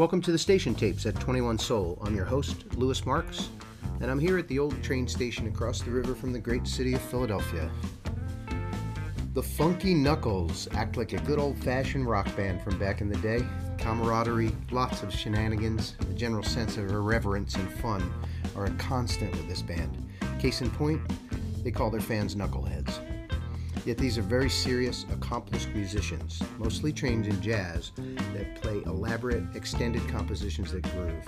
Welcome to the Station Tapes at 21 Soul. I'm your host, Louis Marks, and I'm here at the old train station across the river from the great city of Philadelphia. The Funky Knuckles act like a good old fashioned rock band from back in the day. Camaraderie, lots of shenanigans, a general sense of irreverence and fun are a constant with this band. Case in point, they call their fans knuckleheads. Yet these are very serious, accomplished musicians, mostly trained in jazz, that play elaborate, extended compositions that groove.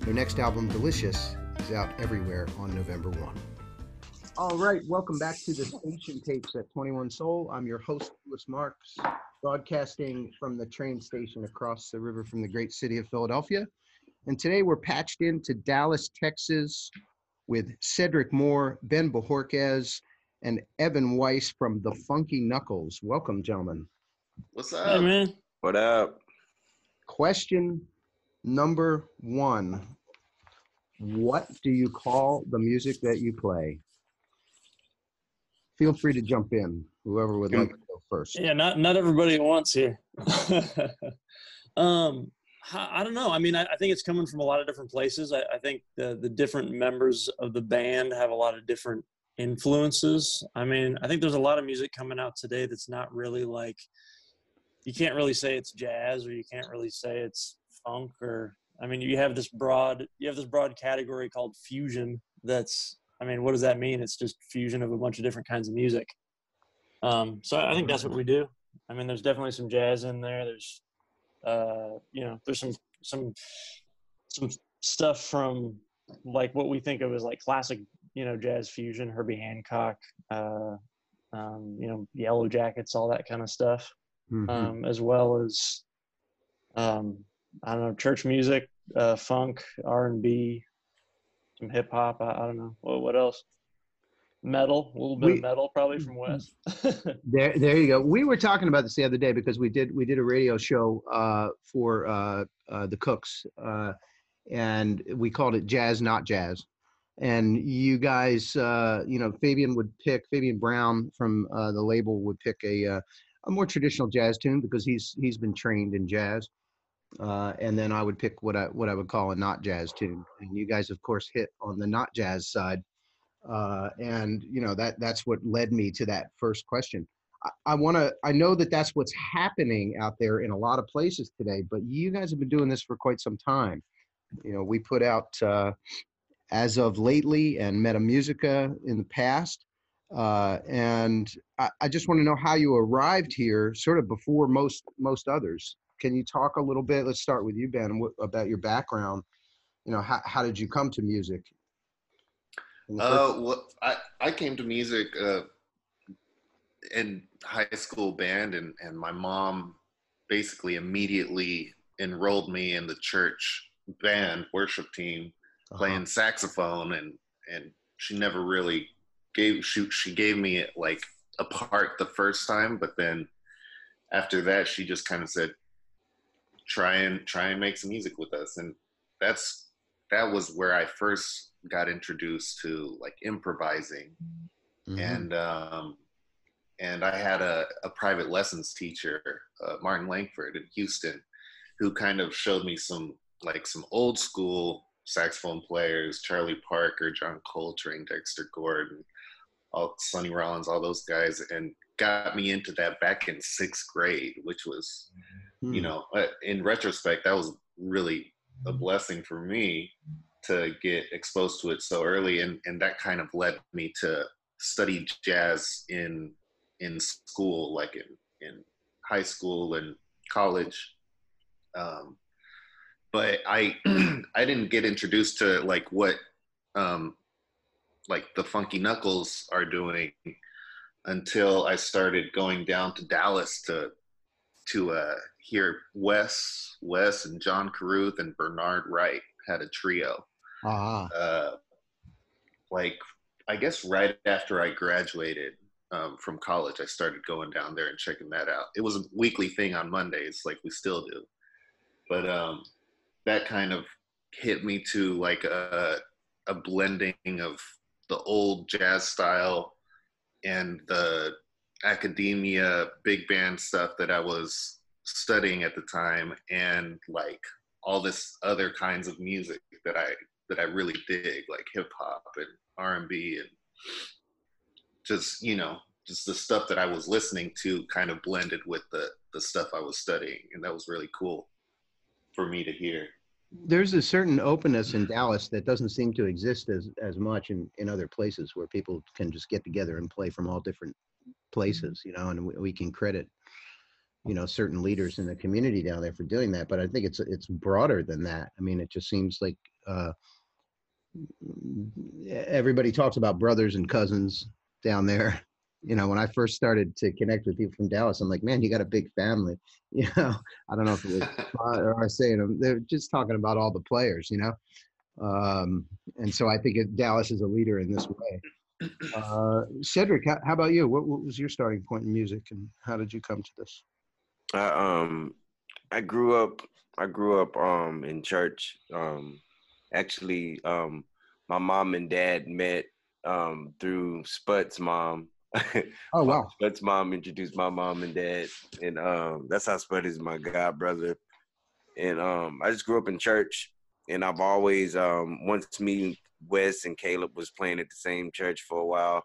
Their next album, Delicious, is out everywhere on November 1. All right, welcome back to the Station Tapes at 21 Soul. I'm your host, Louis Marks, broadcasting from the train station across the river from the great city of Philadelphia. And today we're patched into Dallas, Texas, with Cedric Moore, Ben Bojorquez, and Evan Weiss from the Funky Knuckles. Welcome, gentlemen. What's up? Hey, man. What up? Question number one What do you call the music that you play? Feel free to jump in, whoever would like to go first. Yeah, not not everybody wants here. um, I don't know. I mean, I, I, think it's coming from a lot of different places. I, I, think the the different members of the band have a lot of different influences. I mean, I think there's a lot of music coming out today that's not really like you can't really say it's jazz or you can't really say it's funk or I mean, you have this broad you have this broad category called fusion that's I mean, what does that mean? It's just fusion of a bunch of different kinds of music. Um, so I think that's what we do. I mean, there's definitely some jazz in there. There's uh, you know, there's some some some stuff from like what we think of as like classic, you know, jazz fusion, Herbie Hancock, uh, um, you know, Yellowjackets, all that kind of stuff, mm-hmm. um, as well as um, I don't know, church music, uh, funk, R and B, some hip hop. I, I, don't know. Well, what else? metal, a little bit we, of metal probably from mm-hmm. Wes. there, there you go. We were talking about this the other day because we did we did a radio show uh, for uh, uh, the Cooks, uh, and we called it Jazz Not Jazz. And you guys, uh, you know, Fabian would pick Fabian Brown from uh, the label would pick a a more traditional jazz tune because he's he's been trained in jazz. and then I would pick what I what I would call a not jazz tune, and you guys, of course, hit on the not jazz side uh, and you know that that's what led me to that first question. I, I want to. I know that that's what's happening out there in a lot of places today. But you guys have been doing this for quite some time. You know, we put out uh, as of lately and Metamusica in the past. Uh, and I, I just want to know how you arrived here, sort of before most most others. Can you talk a little bit? Let's start with you, Ben, about your background. You know, how how did you come to music uh, well, I, I came to music uh, in high school band, and, and my mom basically immediately enrolled me in the church band worship team, uh-huh. playing saxophone, and and she never really gave she she gave me like a part the first time, but then after that she just kind of said, try and try and make some music with us, and that's that was where I first got introduced to like improvising mm-hmm. and um, and I had a, a private lessons teacher, uh, Martin Langford in Houston, who kind of showed me some like some old school saxophone players, Charlie Parker, John Coltrane, Dexter Gordon, all Sonny Rollins, all those guys, and got me into that back in sixth grade, which was, mm-hmm. you know, uh, in retrospect, that was really a blessing for me to get exposed to it so early and, and that kind of led me to study jazz in in school like in in high school and college um, but i i didn't get introduced to like what um, like the funky knuckles are doing until i started going down to dallas to to uh, hear wes wes and john carruth and bernard wright had a trio. Uh-huh. Uh, like, I guess right after I graduated um, from college, I started going down there and checking that out. It was a weekly thing on Mondays, like we still do. But um, that kind of hit me to like a, a blending of the old jazz style and the academia big band stuff that I was studying at the time and like all this other kinds of music that I that I really dig, like hip hop and R and B and just you know just the stuff that I was listening to kind of blended with the the stuff I was studying, and that was really cool for me to hear. There's a certain openness in Dallas that doesn't seem to exist as as much in in other places where people can just get together and play from all different places, you know, and we, we can credit you know certain leaders in the community down there for doing that but i think it's it's broader than that. I mean it just seems like uh everybody talks about brothers and cousins down there you know, when I first started to connect with people from Dallas, I'm like, man, you got a big family. You know, I don't know if it was or I was saying them. They're just talking about all the players, you know. Um, and so I think it, Dallas is a leader in this way. Uh, Cedric, how, how about you? What, what, was your starting point in music, and how did you come to this? I um, I grew up. I grew up um in church. Um, actually, um, my mom and dad met um through Sput's mom oh wow! Sput's mom introduced my mom and dad, and um, that's how Sput is my god brother. And um, I just grew up in church, and I've always um, once me, Wes, and Caleb was playing at the same church for a while.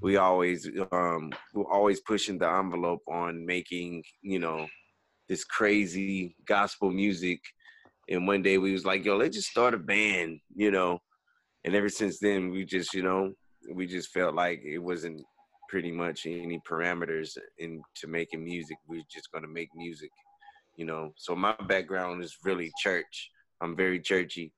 We always um, we were always pushing the envelope on making you know this crazy gospel music. And one day we was like, "Yo, let's just start a band," you know. And ever since then, we just you know we just felt like it wasn't pretty much any parameters into making music. We're just gonna make music, you know. So my background is really church. I'm very churchy,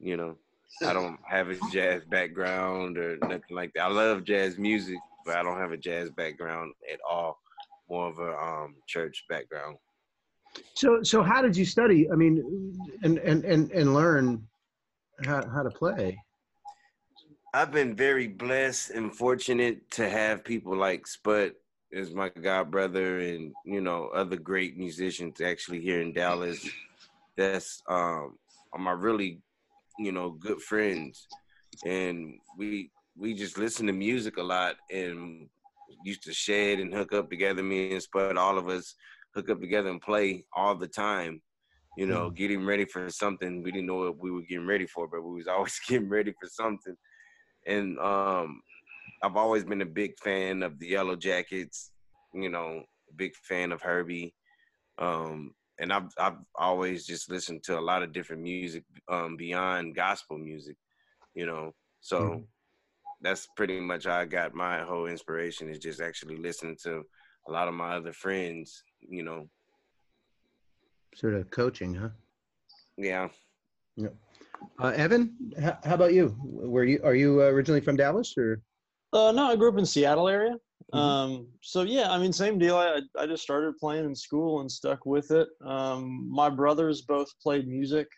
you know. I don't have a jazz background or nothing like that. I love jazz music, but I don't have a jazz background at all. More of a um, church background. So, so how did you study? I mean, and and and and learn how how to play? I've been very blessed and fortunate to have people like Sput as my god brother and you know other great musicians actually here in Dallas. That's um are my really you know good friends, and we we just listen to music a lot and used to shed and hook up together. Me and Sput, all of us hook up together and play all the time. You know, mm. getting ready for something. We didn't know what we were getting ready for, but we was always getting ready for something and um, I've always been a big fan of the Yellowjackets. You know, big fan of Herbie. Um, and I've I've always just listened to a lot of different music um, beyond gospel music. You know, so mm-hmm. that's pretty much how I got my whole inspiration is just actually listening to a lot of my other friends. You know, sort of coaching, huh? Yeah. Yep. Uh, Evan, how, how, about you? Were you are you originally from Dallas or? Uh, no, I grew up in Seattle area. Mm-hmm. Um, so yeah, I mean, same deal. I I just started playing in school and stuck with it. Um, my brothers both played music.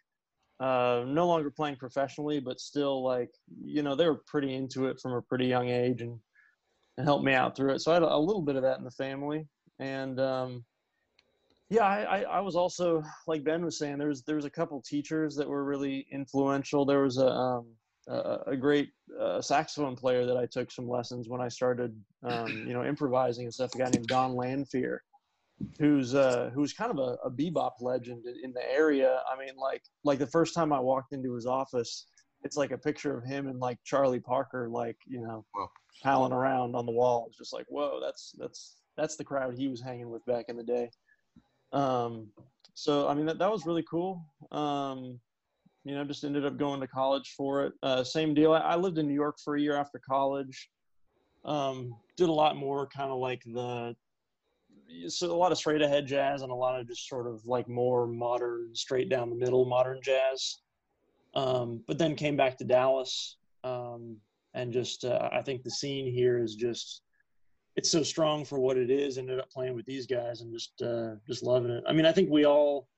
Uh, no longer playing professionally, but still like you know they were pretty into it from a pretty young age and and helped me out through it. So I had a, a little bit of that in the family, and um, yeah, I, I was also like Ben was saying. There's there's a couple teachers that were really influential. There was a um, a, a, great uh, saxophone player that I took some lessons when I started, um, you know, improvising and stuff. A guy named Don Lanphere, who's uh, who's kind of a, a bebop legend in the area. I mean, like like the first time I walked into his office, it's like a picture of him and like Charlie Parker, like you know, wow. palling around on the wall. It's just like, whoa, that's that's that's the crowd he was hanging with back in the day. Um, so I mean that that was really cool. Um, you know, just ended up going to college for it. Uh, same deal. I, I, lived in New York for a year after college. Um, did a lot more kind of like the so a lot of straight ahead jazz and a lot of just sort of like more modern, straight down the middle modern jazz. Um, but then came back to Dallas um, and just uh, I think the scene here is just it's so strong for what it is. Ended up playing with these guys and just uh, just loving it. I mean, I think we all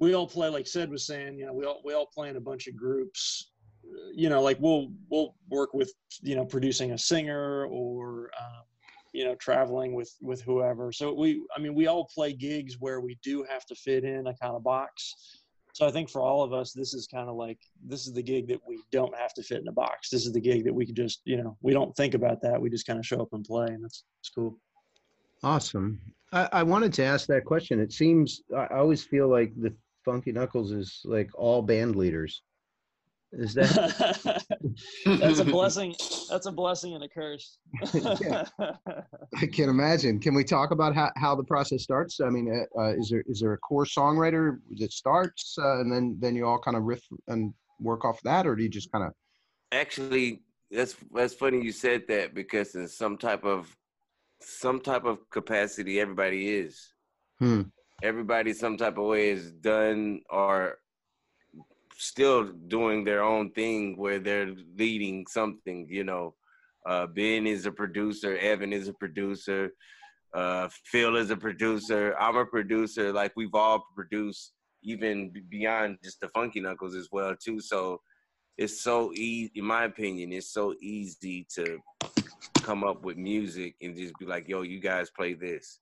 we all play like Ced was saying. You know, we all we all play in a bunch of groups. You know, like we'll we'll work with you know producing a singer or um, you know traveling with with whoever. So we I mean we all play gigs where we do have to fit in a kind of box so I think for all of us, this is kind of like this is the gig that we don't have to fit in a box. This is the gig that we can just, you know, we don't think about that. We just kind of show up and play, and that's it's cool. Awesome. I, I wanted to ask that question. It seems I always feel like the Funky Knuckles is like all band leaders. Is that? that's a blessing. That's a blessing and a curse. I can't imagine. Can we talk about how, how the process starts? I mean, uh, uh, is there is there a core songwriter that starts uh, and then then you all kind of riff and work off that, or do you just kind of? Actually, that's that's funny you said that because in some type of some type of capacity, everybody is. Hmm. Everybody, some type of way, is done or still doing their own thing where they're leading something. You know, uh, Ben is a producer, Evan is a producer, uh, Phil is a producer. I'm a producer. Like we've all produced, even beyond just the Funky Knuckles as well too. So it's so easy, in my opinion, it's so easy to come up with music and just be like, "Yo, you guys play this."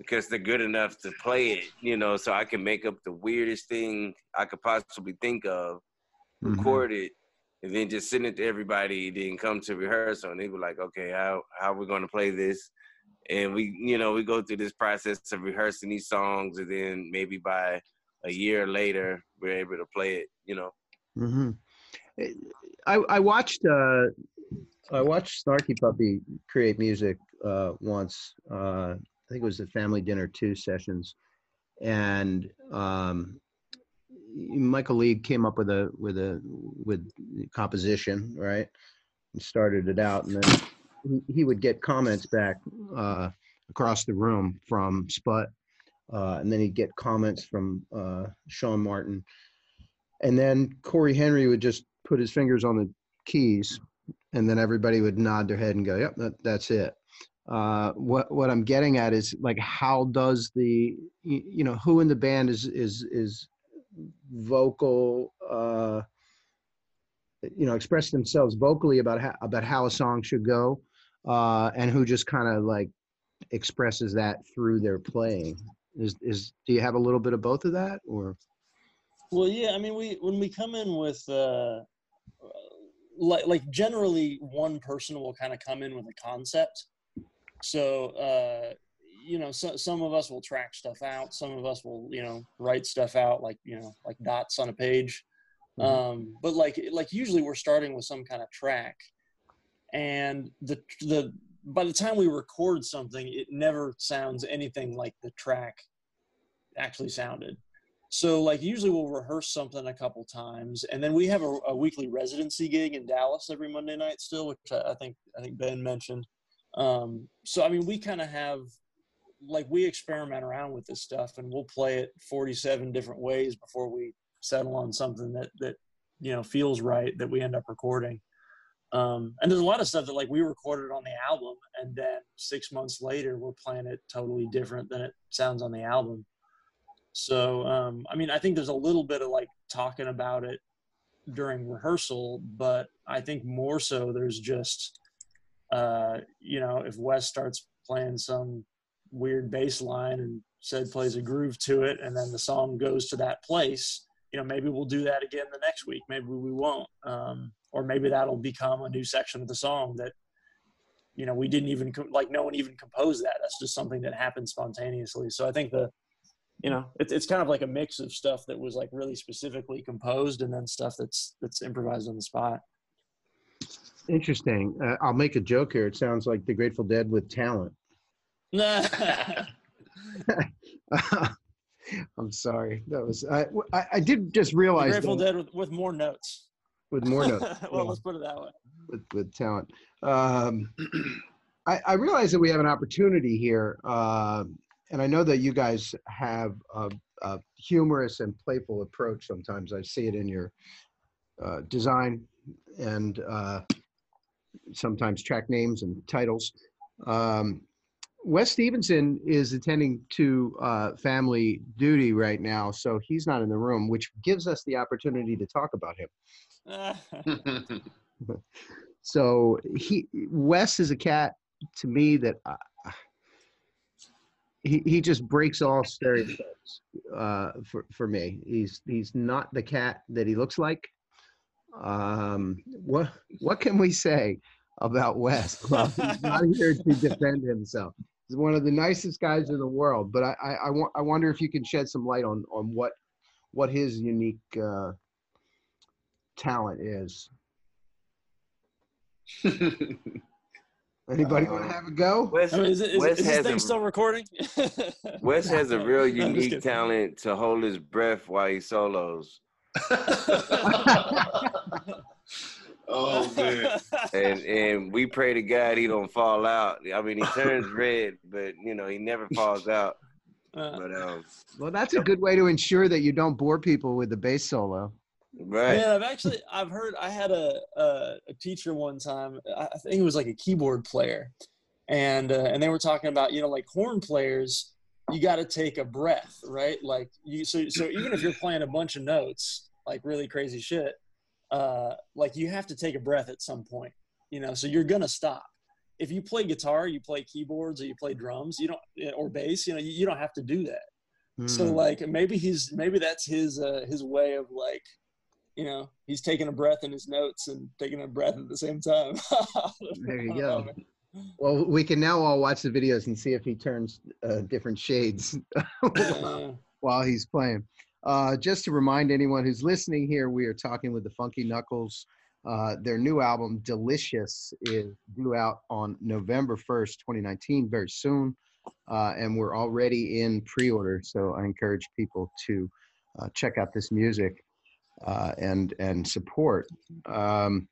Because they're good enough to play it, you know, so I can make up the weirdest thing I could possibly think of, mm-hmm. record it, and then just send it to everybody, then come to rehearsal and they were like, okay, how how are we gonna play this? And we, you know, we go through this process of rehearsing these songs and then maybe by a year later we're able to play it, you know. Mm-hmm. I I watched uh I watched Snarky Puppy create music uh once uh I think it was the family dinner two sessions, and um, Michael League came up with a with a with composition, right? And started it out, and then he, he would get comments back uh, across the room from Sput, uh, and then he'd get comments from uh, Shaun Martin, and then Cory Henry would just put his fingers on the keys, and then everybody would nod their head and go, "Yep, that, that's it." Uh, what what I'm getting at is like how does the you know who in the band is is is vocal uh, you know express themselves vocally about how about how a song should go uh, and who just kind of like expresses that through their playing? Is is do you have a little bit of both of that or? Well yeah i mean we when we come in with uh like like generally one person will kind of come in with a concept so, uh, you know, so, some of us will track stuff out. Some of us will, you know, write stuff out like, you know, like dots on a page. Mm-hmm. Um, but like, like usually we're starting with some kind of track and the, the, by the time we record something, it never sounds anything like the track actually sounded. So like usually we'll rehearse something a couple times, and then we have a, a weekly residency gig in Dallas every Monday night still, which I, I think I think Ben mentioned. Um, so I mean, we kind of have like we experiment around with this stuff, and we'll play it 47 different ways before we settle on something that that you know feels right that we end up recording. Um, and there's a lot of stuff that like we recorded on the album, and then six months later we're playing it totally different than it sounds on the album. So um, I mean, I think there's a little bit of like talking about it during rehearsal, but I think more so there's just uh, you know, if Wes starts playing some weird bass line and Ced plays a groove to it, and then the song goes to that place, you know, maybe we'll do that again the next week. Maybe we won't. Um, or maybe that'll become a new section of the song that, you know, we didn't even, like, no one even composed that. That's just something that happened spontaneously. So I think the, you know, it's it's kind of like a mix of stuff that was like really specifically composed and then stuff that's that's improvised on the spot. Interesting. Uh, I'll make a joke here. It sounds like the Grateful Dead with talent. I'm sorry. That was I, I, I. did just realize. The Grateful that, Dead with, with more notes. With more notes. well, yeah. let's put it that way. With with talent. Um, I, I realize that we have an opportunity here, uh, and I know that you guys have a, a, humorous and playful approach. Sometimes I see it in your uh, design and uh, sometimes track names and titles. Um, Wes Stevenson is attending to uh, family duty right now, so he's not in the room, which gives us the opportunity to talk about him. so he Wes is a cat to me that uh, he he just breaks all stereotypes uh, for for me. He's he's not the cat that he looks like. Um, what what can we say about Wes? Well, he's not here to defend himself. He's one of the nicest guys in the world. But I, I, I, I wonder if you can shed some light on on what what his unique uh, talent is. Anybody want to have a go? Wes, I mean, is, it, is, is this thing a, still recording? Wes has a real unique talent to hold his breath while he solos. oh man! And and we pray to God he don't fall out. I mean, he turns red, but you know he never falls out. Uh, but um, well, that's a good way to ensure that you don't bore people with the bass solo. Right. Yeah, I've actually I've heard I had a a, a teacher one time. I think it was like a keyboard player, and uh, and they were talking about you know like horn players. You got to take a breath, right? Like you so so even if you're playing a bunch of notes, like really crazy shit, uh, like you have to take a breath at some point. You know, so you're gonna stop. If you play guitar, you play keyboards, or you play drums, you don't or bass. You know, you, you don't have to do that. Mm. So hmm. like maybe he's maybe that's his uh, his way of like you know, he's taking a breath in his notes and taking a breath at the same time. there you go. well, we can now all watch the videos and see if he turns uh, different shades while he's playing. Uh, just to remind anyone who's listening here, we are talking with the Funky Knuckles. Uh, their new album, Delicious, is due out on November 1st, 2019, very soon. Uh, and we're already in pre order. So I encourage people to uh, check out this music uh, and and support. Um,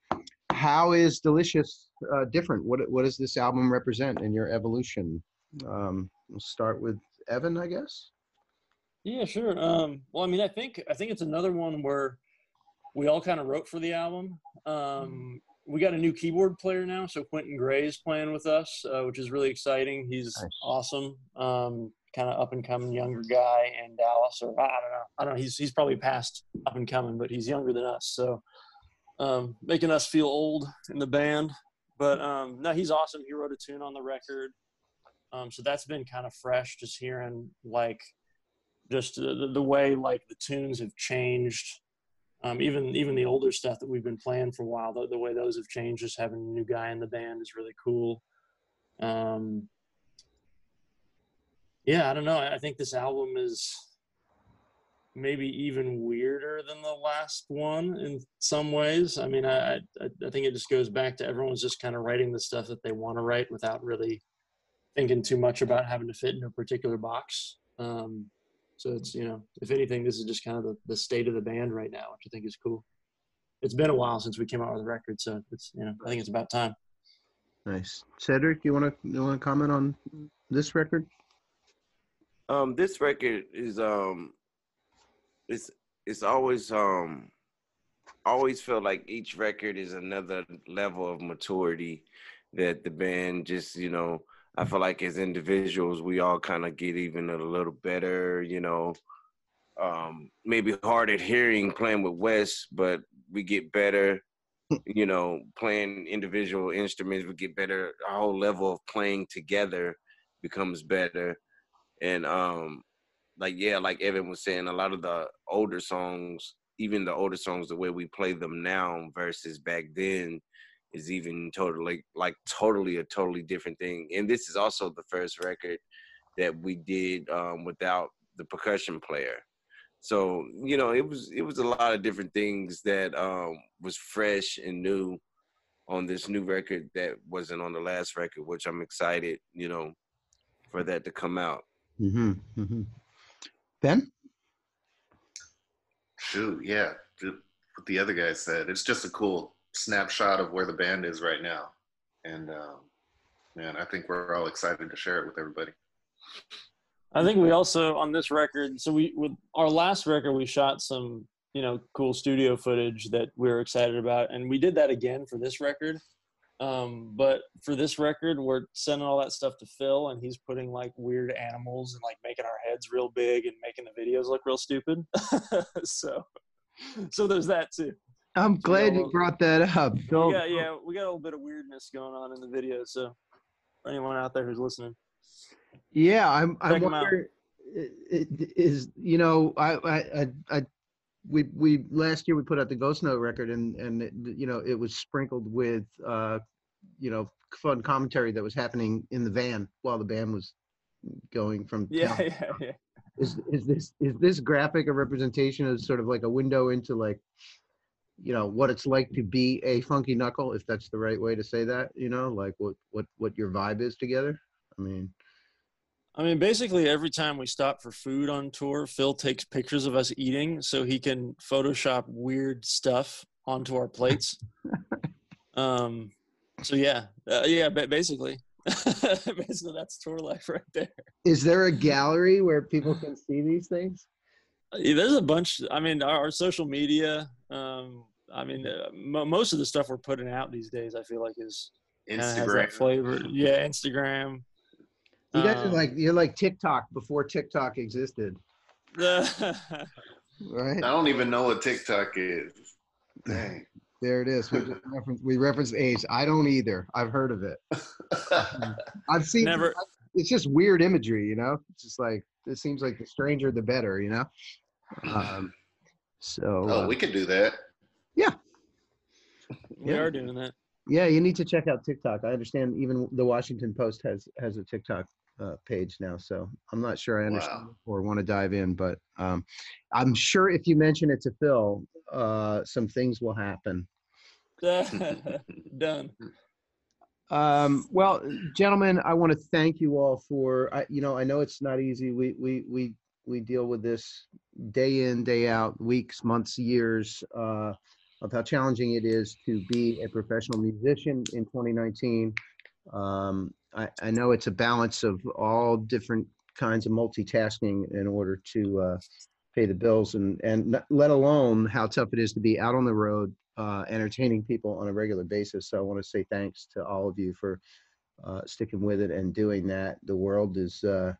how is Delicious different? What what does this album represent in your evolution? Um, we'll start with Evan, I guess. Yeah, sure. Um, well, I mean, I think I think it's another one where we all kind of wrote for the album. Um, we got a new keyboard player now, so Quentin Gray is playing with us, uh, which is really exciting. He's nice. awesome. Um, kind of up and coming younger guy in Dallas, or I don't know. I don't know. He's he's probably past up and coming, but he's younger than us, so um, making us feel old in the band. But um, no, he's awesome. He wrote a tune on the record, um, so that's been kind of fresh. Just hearing like just the, the way like the tunes have changed. Um, even even the older stuff that we've been playing for a while, the, the way those have changed, just having a new guy in the band is really cool. Um, yeah, I don't know. I think this album is maybe even weirder than the last one in some ways. I mean, I, I, I think it just goes back to everyone's just kind of writing the stuff that they want to write without really thinking too much about having to fit in a particular box. Um, so it's, you know, if anything, this is just kind of the, the state of the band right now, which I think is cool. It's been a while since we came out with a record, so it's, you know, I think it's about time. Nice. Cedric, you want to, you want to comment on this record? Um, this record is um, it's it's always um, always felt like each record is another level of maturity that the band just you know. I feel like as individuals, we all kind of get even a little better, you know. Um, maybe hard at hearing playing with Wes, but we get better you know, playing individual instruments, we get better. Our whole level of playing together becomes better and um like yeah like evan was saying a lot of the older songs even the older songs the way we play them now versus back then is even totally like totally a totally different thing and this is also the first record that we did um, without the percussion player so you know it was it was a lot of different things that um, was fresh and new on this new record that wasn't on the last record which i'm excited you know for that to come out Mm-hmm. mm-hmm. Ben? Shoot, yeah. What the other guy said. It's just a cool snapshot of where the band is right now. And um, man, I think we're all excited to share it with everybody. I think we also on this record. So we with our last record, we shot some you know cool studio footage that we were excited about, and we did that again for this record. Um, but for this record, we're sending all that stuff to Phil, and he's putting like weird animals and like making our heads real big and making the videos look real stupid. so, so there's that too. I'm glad you, you brought that up. Yeah, yeah, we got a little bit of weirdness going on in the video. So, for anyone out there who's listening, yeah, I'm. I wonder is you know I I I we we last year we put out the Ghost Note record and and it, you know it was sprinkled with uh you know fun commentary that was happening in the van while the band was going from yeah yeah yeah is is this is this graphic a representation of sort of like a window into like you know what it's like to be a funky knuckle if that's the right way to say that you know like what what what your vibe is together i mean I mean, basically, every time we stop for food on tour, Phil takes pictures of us eating so he can Photoshop weird stuff onto our plates. um, so yeah, uh, yeah, basically, basically that's tour life right there. Is there a gallery where people can see these things? There's a bunch. I mean, our, our social media. Um, I mean, uh, most of the stuff we're putting out these days, I feel like is Instagram flavor. Yeah, Instagram. You guys um, are like you're like TikTok before TikTok existed. right. I don't even know what TikTok is. Dang. There it is. We, reference, we reference age. I don't either. I've heard of it. I've seen. Never. It's just weird imagery, you know. It's just like it seems like the stranger the better, you know. Um, so. Oh, uh, we could do that. Yeah. We yeah. are doing that. Yeah, you need to check out TikTok. I understand even the Washington Post has has a TikTok uh, page now, so I'm not sure I understand wow. or want to dive in, but um, I'm sure if you mention it to Phil, uh, some things will happen. Done. Um, well, gentlemen, I want to thank you all for. I, you know, I know it's not easy. We we we we deal with this day in, day out, weeks, months, years. Uh, of how challenging it is to be a professional musician in 2019. Um, I, I, know it's a balance of all different kinds of multitasking in order to uh, pay the bills, and and let alone how tough it is to be out on the road uh, entertaining people on a regular basis. So I want to say thanks to all of you for uh, sticking with it and doing that. The world is uh,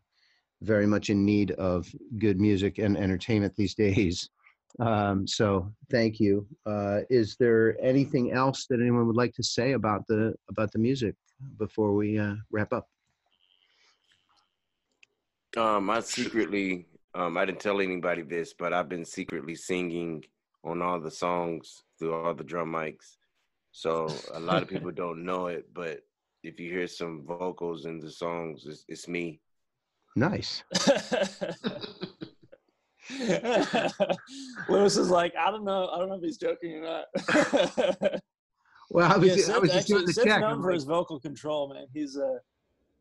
very much in need of good music and entertainment these days. Um, so thank you. Uh, is there anything else that anyone would like to say about the about the music before we uh, wrap up? Um, I secretly, um, I didn't tell anybody this, but I've been secretly singing on all the songs through all the drum mics. So a lot of people don't know it, but if you hear some vocals in the songs, it's, it's me. Nice. Louis is like, I don't know, I don't know if he's joking or not. well, I was, yeah, Sid, I was just actually, doing the Sid's check. known for his vocal control, man. He's uh,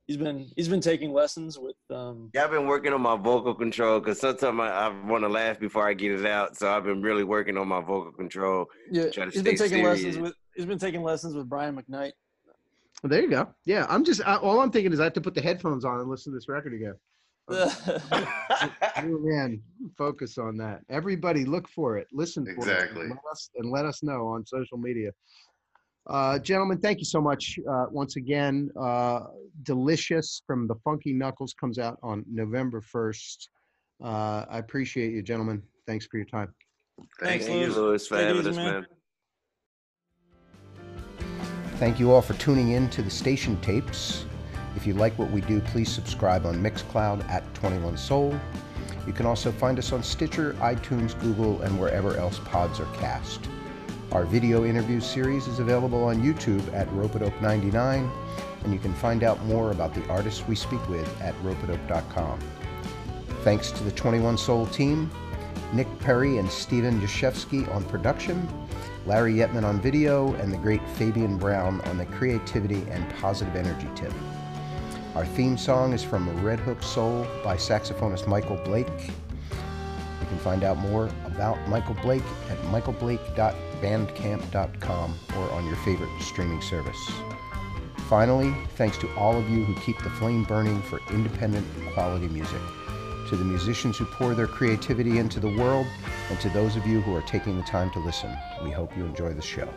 he's been he's been taking lessons with. um Yeah, I've been working on my vocal control because sometimes I, I want to laugh before I get it out, so I've been really working on my vocal control. Yeah, he's been taking serious. lessons with he's been taking lessons with Brian McKnight. Well, there you go. Yeah, I'm just I, all I'm thinking is I have to put the headphones on and listen to this record again. man, focus on that. Everybody, look for it. Listen for exactly. it. And let, us, and let us know on social media. Uh, gentlemen, thank you so much uh, once again. Uh, Delicious from the Funky Knuckles comes out on November 1st. Uh, I appreciate you, gentlemen. Thanks for your time. Thanks, Thank you, Louis, for having us, man. Thank you all for tuning in to the station tapes. If you like what we do, please subscribe on Mixcloud at 21 Soul. You can also find us on Stitcher, iTunes, Google, and wherever else pods are cast. Our video interview series is available on YouTube at Ropeadope 99, and you can find out more about the artists we speak with at ropeadope.com. Thanks to the 21 Soul team, Nick Perry and Steven Jashevsky on production, Larry Yetman on video, and the great Fabian Brown on the creativity and positive energy tip. Our theme song is from Red Hook Soul by saxophonist Michael Blake. You can find out more about Michael Blake at michaelblake.bandcamp.com or on your favorite streaming service. Finally, thanks to all of you who keep the flame burning for independent quality music, to the musicians who pour their creativity into the world, and to those of you who are taking the time to listen. We hope you enjoy the show.